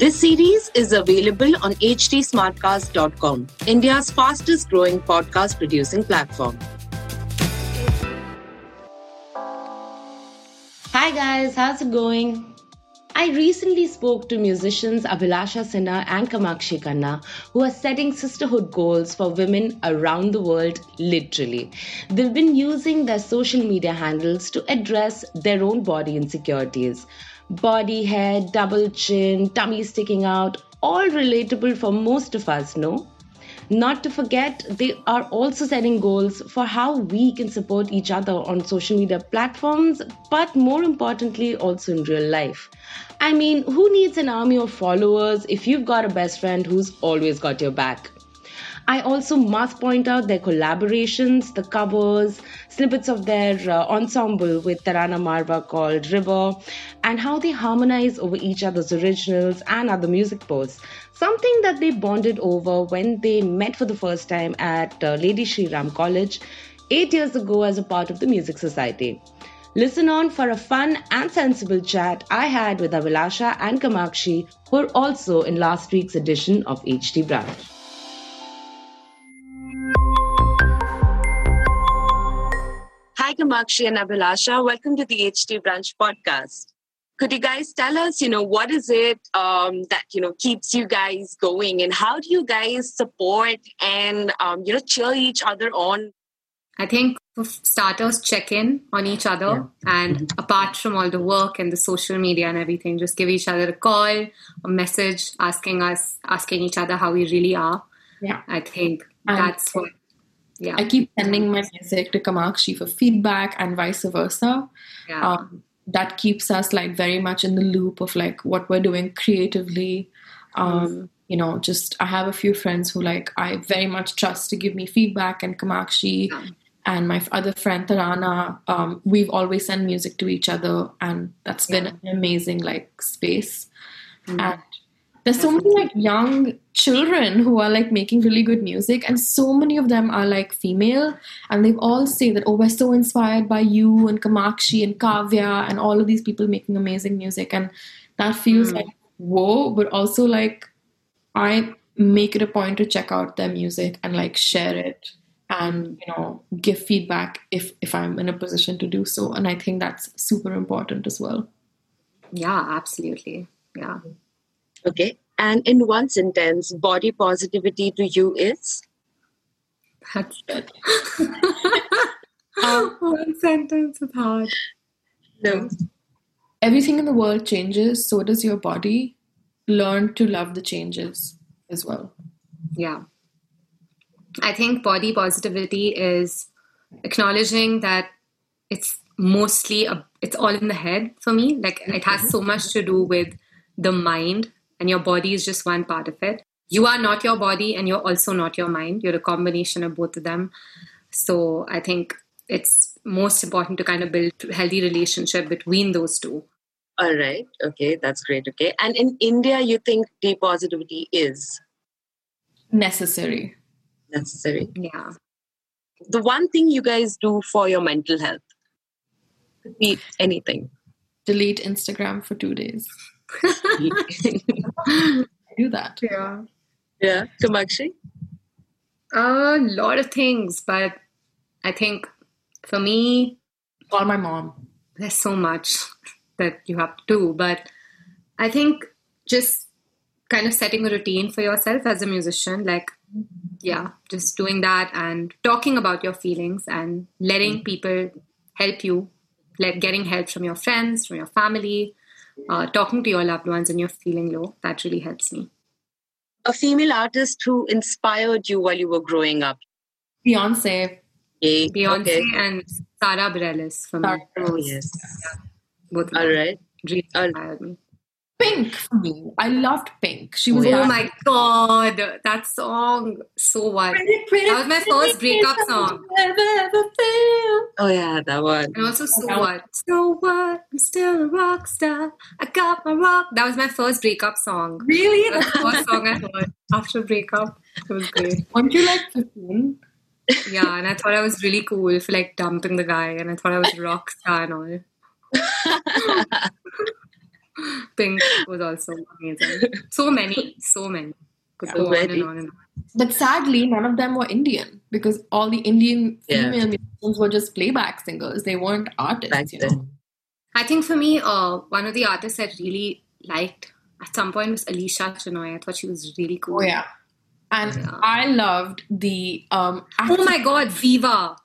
This series is available on htsmartcast.com, India's fastest growing podcast producing platform. Hi guys, how's it going? I recently spoke to musicians Abhilasha Sinha and Kamakshi Khanna who are setting sisterhood goals for women around the world literally. They've been using their social media handles to address their own body insecurities body hair, double chin, tummy sticking out, all relatable for most of us, no? Not to forget, they are also setting goals for how we can support each other on social media platforms, but more importantly, also in real life. I mean, who needs an army of followers if you've got a best friend who's always got your back? I also must point out their collaborations, the covers, snippets of their uh, ensemble with Tarana Marwah called River, and how they harmonize over each other's originals and other music posts. Something that they bonded over when they met for the first time at uh, Lady Shri Ram College eight years ago as a part of the Music Society. Listen on for a fun and sensible chat I had with Abhilasha and Kamakshi, who are also in last week's edition of HT Brunch. Kamakshi and Abhilasha. Welcome to the HT Brunch podcast. Could you guys tell us, you know, what is it um, that, you know, keeps you guys going and how do you guys support and, um, you know, cheer each other on? I think for starters, check in on each other. And apart from all the work and the social media and everything, just give each other a call, a message asking us, asking each other how we really are. Yeah. I think And- that's what, yeah. I keep sending my music to Kamakshi for feedback and vice versa. yeah. Um, that keeps us like very much in the loop of like what we're doing creatively. Um, You know, just I have a few friends who like I very much trust to give me feedback, and Kamakshi Yeah. and my other friend Tarana. Um, we've always sent music to each other, and that's been an amazing like space. Mm. And there's so many like young children who are like making really good music and so many of them are like female and they all say that oh we're so inspired by you and kamakshi and kavya and all of these people making amazing music and that feels Mm. like whoa but also like i make it a point to check out their music and like share it and you know give feedback if if i'm in a position to do so and i think that's super important as well yeah, absolutely. Yeah. Okay. And in one sentence, body positivity to you is? That's um, One sentence is hard. No. everything in the world changes, so does your body. Learn to love the changes as well. Yeah. I think body positivity is acknowledging that it's mostly a, it's all in the head for me. Like it has so much to do with the mind, and your body is just one part of it. You are not your body, and you're also not your mind. You're a combination of both of them. So I think it's most important to kind of build a healthy relationship between those two. All right. Okay. That's great. Okay. And in India, you think deep positivity is Necessary. necessary? Yeah. The one thing you guys do for your mental health could be anything. Delete Instagram for two days. I do that. Yeah. yeah. Kamakshi? A lot of things, but I think for me, Call my mom. there's so much that you have to do. But I think just kind of setting a routine for yourself as a musician, like yeah, just doing that and talking about your feelings and letting mm. people help you, like getting help from your friends, from your family, uh, talking to your loved ones and you're feeling low. That really helps me. A female artist who inspired you while you were growing up. Beyonce. Yay. Beyonce Okay. and Sara Bareilles for me. Sarah Oh, yes. Both All right. All them really All- inspired me. Pink for me. I loved Pink. She was Oh, yeah. Oh my god, that song. So what? That was my first breakup song. Oh, yeah, that one. And also So Yeah. What? So What? I'm still a rock star. I got my rock. That was my first breakup song. Really? That's the first song I heard after breakup. It was great. Weren't you like 15? Yeah, and I thought I was really cool for like dumping the guy, and I thought I was a rock star and all. Pink was also amazing. So many, so many. Could go on and on and on. But sadly, none of them were Indian because all the Indian Yeah. female musicians were just playback singers. They weren't artists, Back you know. then. I think for me, uh, one of the artists I really liked at some point was Alisha Chinai. I thought she was really cool. Oh yeah. And Yeah. I loved the um Oh my god, Viva!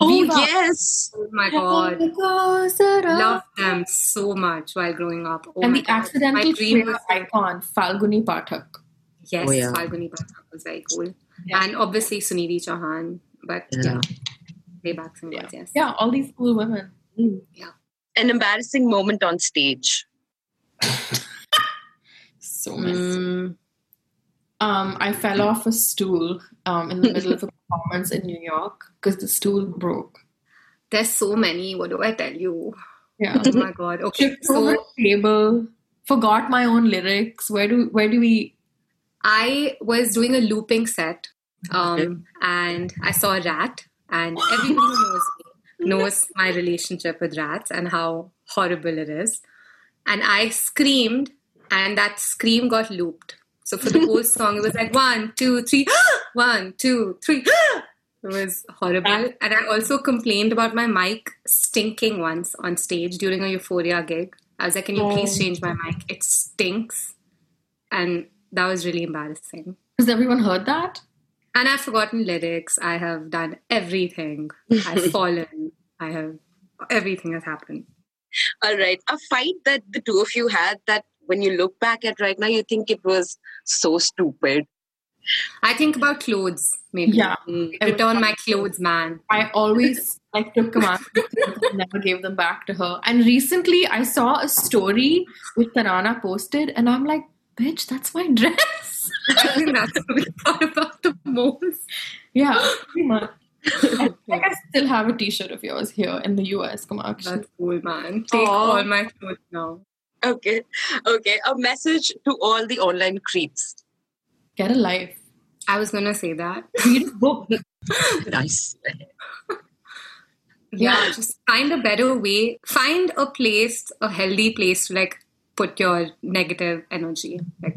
Oh, Viva. yes. Oh my god. Love Loved them so much while growing up. Oh and my the God. My accidental dream queer was icon, Falguni Pathak. yes, Oh, yeah. Falguni Pathak was very cool. Yeah. And obviously Sunidhi Chauhan. But Yeah. yeah, playback singers, yes. Yeah, all these cool women. Yeah, An embarrassing moment on stage. So many. Mm, Um, I fell off a stool um, in the middle of a performance in New York because the stool broke. there's so many. What do I tell you? Yeah. Oh my god. Okay, so table, forgot my own lyrics. Where do where do we I was doing a looping set, um, and I saw a rat, and everybody who knows me knows my relationship with rats and how horrible it is. And I screamed, and that scream got looped. So for the whole song, it was like one, two, three, one, two, three. It was horrible. And I also complained about my mic stinking once on stage during a Euphoria gig. I was like, can you oh. please Oh. change my mic? It stinks. And that was really embarrassing. has everyone heard that? And I've forgotten lyrics. I have done everything. I've fallen. I have everything has happened. All right. A fight that the two of you had that when you look back at right now, you think it was so stupid. I think about clothes, maybe. Yeah. Mm. Return my clothes, man. I always like took command and never gave them back to her. And recently I saw a story which Tarana posted and I'm like, bitch, that's my dress. I think that's what we thought about the most. yeah, pretty much. I think I still have a t-shirt of yours here in the US, Kamakshi. That's cool, man. Take Aw. all my clothes now. Okay. Okay. A message to all the online creeps. Get a life. I was gonna say that. Read a book. Nice. Yeah, just find a better way. Find a place, a healthy place to like put your negative energy. Like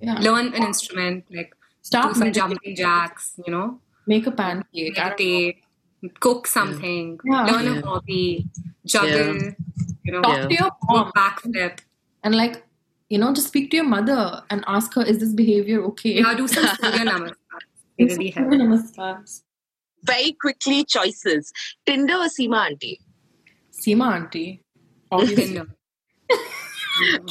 Yeah. learn an instrument, like Stop do some meditating. jumping jacks, you know, Make a pancake. I meditate, cook something, Yeah. learn Yeah. a hobby, juggle, you know, Talk Yeah. to your do a mom backflip. and like, you know, just speak to your mother and ask her, is this behavior okay? Yeah, do some Surya Namaskar. It really helps. namaskars. Very quickly, choices. Tinder or Seema Auntie? Seema auntie. Obviously. Tinder.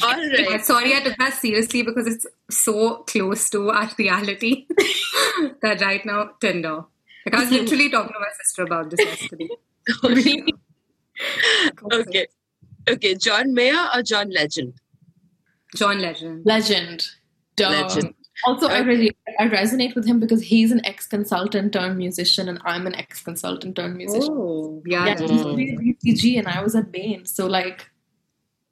All I'm sorry I took that seriously because it's so close to our reality that right now, Tinder. Like I was literally talking to my sister about this yesterday. okay. Okay. John Mayer or John Legend? John Legend. Legend. Duh. Legend. Also, I really I resonate with him because he's an ex-consultant turned musician, and I'm an ex-consultant turned musician. Oh, yeah, yeah, that's he mm. cool. played BCG, and I was at Bain, so like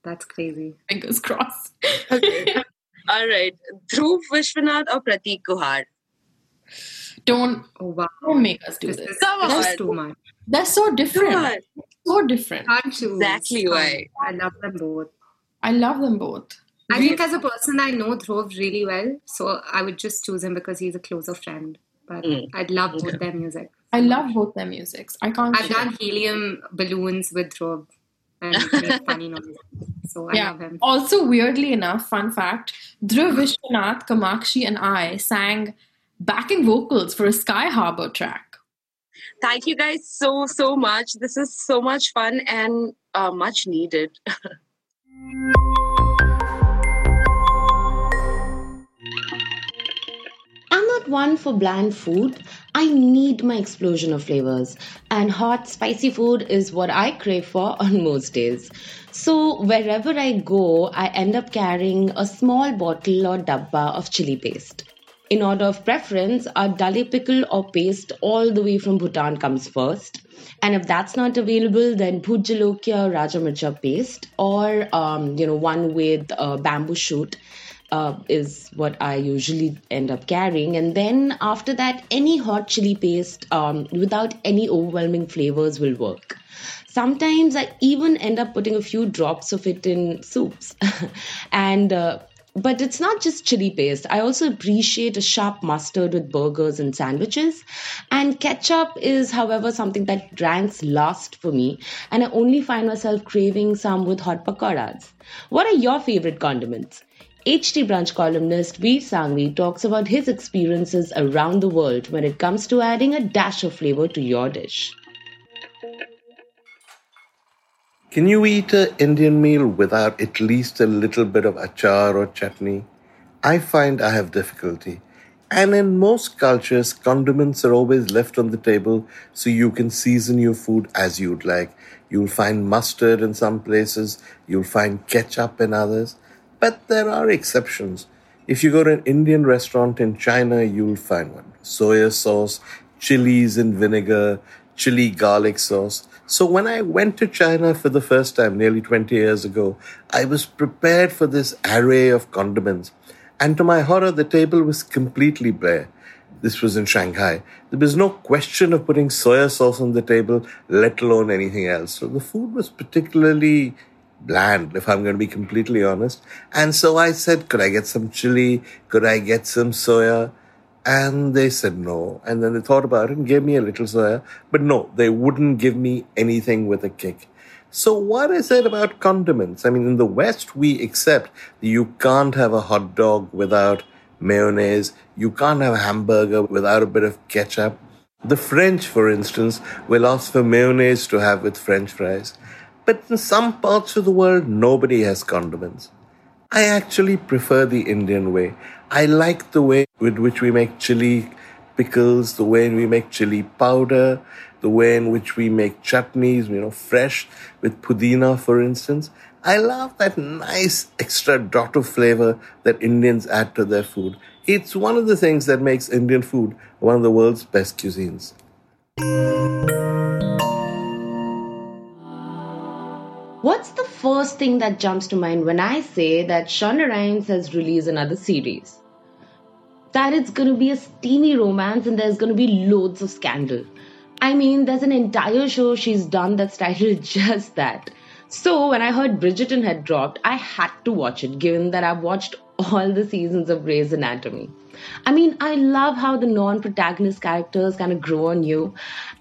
that's crazy. fingers crossed. Okay. All right. Dhruv Vishwanath or Prateek Kuhad? don't Oh wow, don't make us do this this. is, Come this on. too much. They're so different. So different. Can't choose. Exactly Can't. why. I love them both. I love them both. I Really- think as a person, I know Dhruv really well, so I would just choose him because he's a closer friend. But Mm. I'd love both their music. I love both their musics. I can't. I've done helium balloons with Dhruv and made funny noises. So I yeah. love him. Also, weirdly enough, fun fact: Dhruv Vishwanath, Kamakshi, and I sang backing vocals for a Sky Harbor track. Thank you guys so, so much. This is so much fun and uh, much needed. One for bland food. I need my explosion of flavors. And hot, spicy food is what I crave for on most days. So, wherever I go, I end up carrying a small bottle or dabba of chili paste. In order of preference, a dali pickle or paste all the way from Bhutan comes first. And if that's not available, then Bhut Jolokia Raja Mircha paste or, um, you know, one with uh, bamboo shoot uh, is what I usually end up carrying. And then after that, any hot chili paste um, without any overwhelming flavors will work. Sometimes I even end up putting a few drops of it in soups. and uh, but it's not just chili paste. I also appreciate a sharp mustard with burgers and sandwiches. And ketchup is, however, something that ranks last for me. And I only find myself craving some with hot pakoras. What are your favorite condiments? HT Brunch columnist Vir Sanghvi talks about his experiences around the world when it comes to adding a dash of flavor to your dish. Can you eat an Indian meal without at least a little bit of achar or chutney? I find I have difficulty. And in most cultures, condiments are always left on the table so you can season your food as you'd like. You'll find mustard in some places, you'll find ketchup in others, but there are exceptions. If you go to an Indian restaurant in China, you'll find one. Soya sauce, chilies and vinegar, chili garlic sauce. So when I went to China for the first time nearly 20 years ago, I was prepared for this array of condiments. And to my horror, the table was completely bare. This was in Shanghai. There was no question of putting soya sauce on the table, let alone anything else. So the food was particularly bland, if I'm going to be completely honest. And so I said, could I get some chili? Could I get some soya? And they said no. And then they thought about it and gave me a little soya. But no, they wouldn't give me anything with a kick. So what is it about condiments? I mean, in the West, we accept that you can't have a hot dog without mayonnaise. You can't have a hamburger without a bit of ketchup. The French, for instance, will ask for mayonnaise to have with French fries. But in some parts of the world, nobody has condiments. I actually prefer the Indian way. I like the way with which we make chili pickles, the way in we make chili powder, the way in which we make chutneys, you know, fresh with pudina, for instance. I love that nice extra dot of flavor that Indians add to their food. It's one of the things that makes Indian food one of the world's best cuisines. What's the first thing that jumps to mind when I say that Shonda Rhimes has released another series? That it's going to be a steamy romance and there's going to be loads of scandal. I mean, there's an entire show she's done that's titled just that. So when I heard Bridgerton had dropped, I had to watch it given that I've watched all the seasons of Grey's Anatomy. I mean, I love how the non protagonist characters kind of grow on you.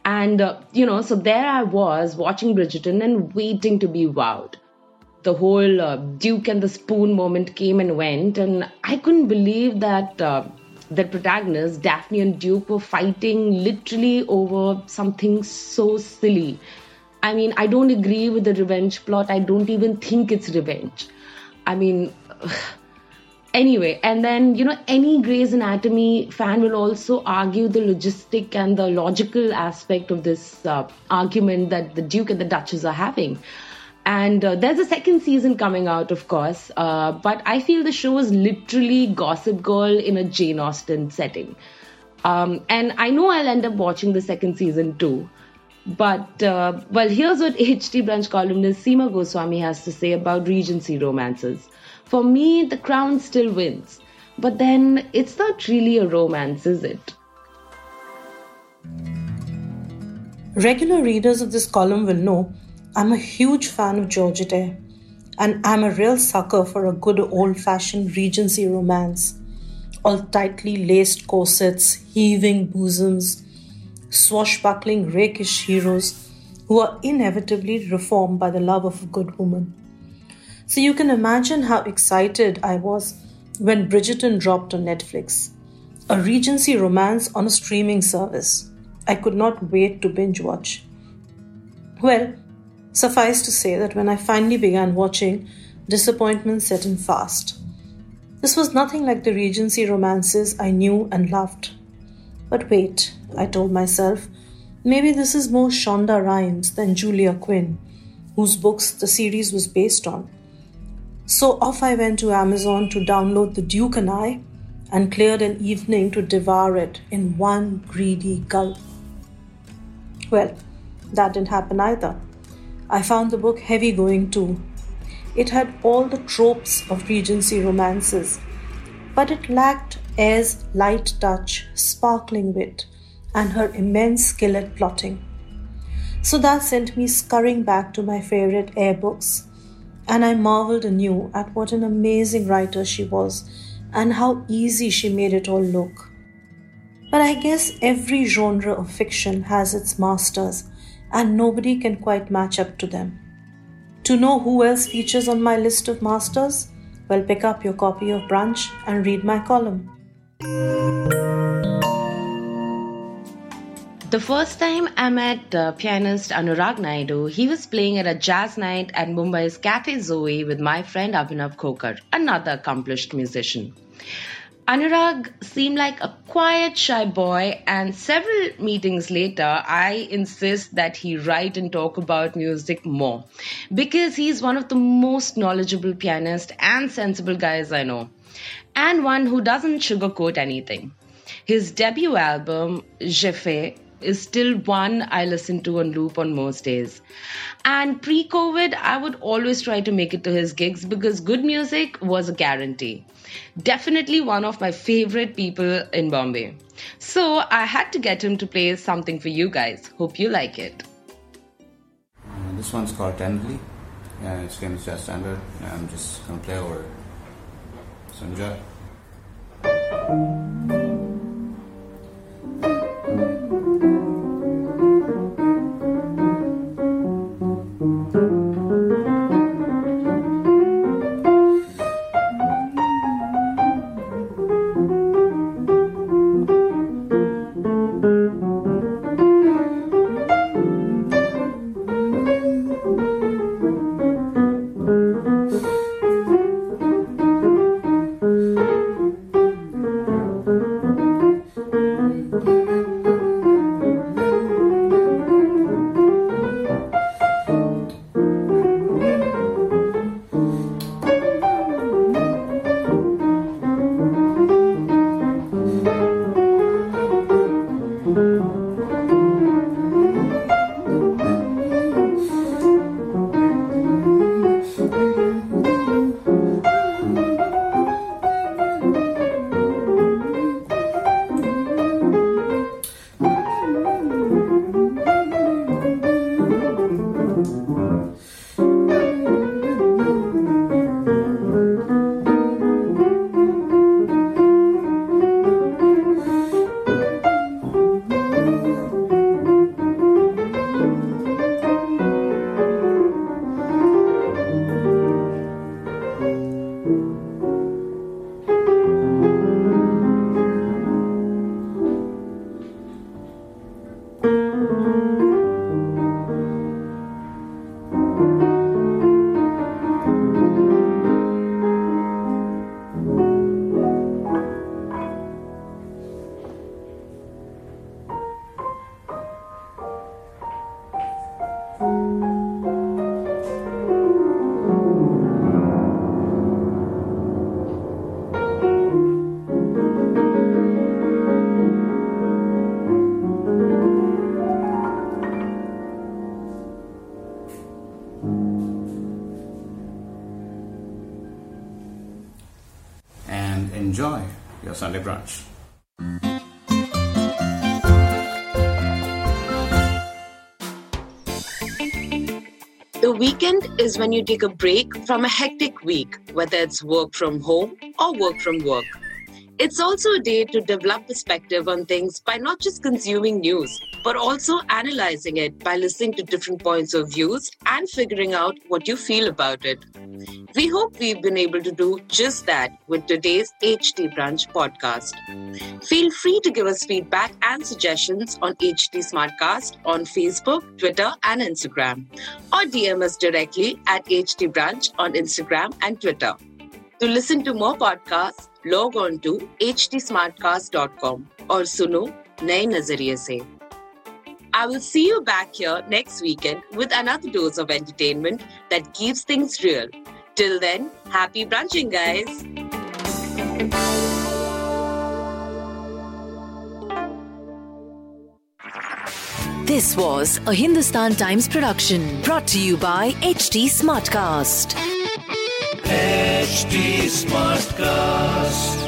And, uh, you know, so there I was watching Bridgerton and waiting to be wowed. The whole uh, Duke and the spoon moment came and went, and I couldn't believe that. Uh, the protagonists, Daphne and Duke, were fighting literally over something so silly. I mean, I don't agree with the revenge plot. I don't even think it's revenge. I mean, anyway and then you know any grey's anatomy fan will also argue the logistic and the logical aspect of this uh, argument that the duke and the duchess are having and uh, there's a second season coming out of course uh, but i feel the show is literally gossip girl in a jane austen setting um, and i know i'll end up watching the second season too but uh, well here's what ht brunch columnist seema goswami has to say about regency romances for me, The Crown still wins. But then it's not really a romance, is it? Regular readers of this column will know I'm a huge fan of Georgette and I'm a real sucker for a good old fashioned Regency romance. All tightly laced corsets, heaving bosoms, swashbuckling, rakish heroes who are inevitably reformed by the love of a good woman. So you can imagine how excited I was when Bridgerton dropped on Netflix. A Regency romance on a streaming service. I could not wait to binge watch. Well, suffice to say that when I finally began watching, disappointment set in fast. This was nothing like the Regency romances I knew and loved. But wait, I told myself, maybe this is more Shonda Rhimes than Julia Quinn, whose books the series was based on. So off I went to Amazon to download The Duke and I and cleared an evening to devour it in one greedy gulp. Well, that didn't happen either. I found the book heavy going too. It had all the tropes of Regency romances, but it lacked Heyer's light touch, sparkling wit, and her immense skill at plotting. So that sent me scurrying back to my favorite Heyer books, and I marveled anew at what an amazing writer she was and how easy she made it all look. But I guess every genre of fiction has its masters, and nobody can quite match up to them. To know who else features on my list of masters? Well, pick up your copy of Brunch and read my column. The first time I met uh, pianist Anurag Naidu, he was playing at a jazz night at Mumbai's Cafe Zoe with my friend Abhinav Khokar, another accomplished musician. Anurag seemed like a quiet, shy boy, and several meetings later, I insist that he write and talk about music more because he's one of the most knowledgeable pianists and sensible guys I know, and one who doesn't sugarcoat anything. His debut album, Je is still one I listen to on loop on most days. And pre COVID, I would always try to make it to his gigs because good music was a guarantee. Definitely one of my favorite people in Bombay. So I had to get him to play something for you guys. Hope you like it. Uh, this one's called Tenderly. Yeah, it's famous jazz standard. I'm just gonna play over it. So enjoy. enjoy your Sunday brunch. The weekend is when you take a break from a hectic week, whether it's work from home or work from work. It's also a day to develop perspective on things by not just consuming news, but also analyzing it by listening to different points of views and figuring out what you feel about it. We hope we've been able to do just that with today's HT Brunch podcast. Feel free to give us feedback and suggestions on HT Smartcast on Facebook, Twitter, and Instagram, or DM us directly at HT Brunch on Instagram and Twitter. To listen to more podcasts, log on to htsmartcast.com or suno नए नजरिए से I will see you back here next weekend with another dose of entertainment that keeps things real. Till then, happy brunching, guys. This was a Hindustan Times production brought to you by HT Smartcast. HT Smartcast.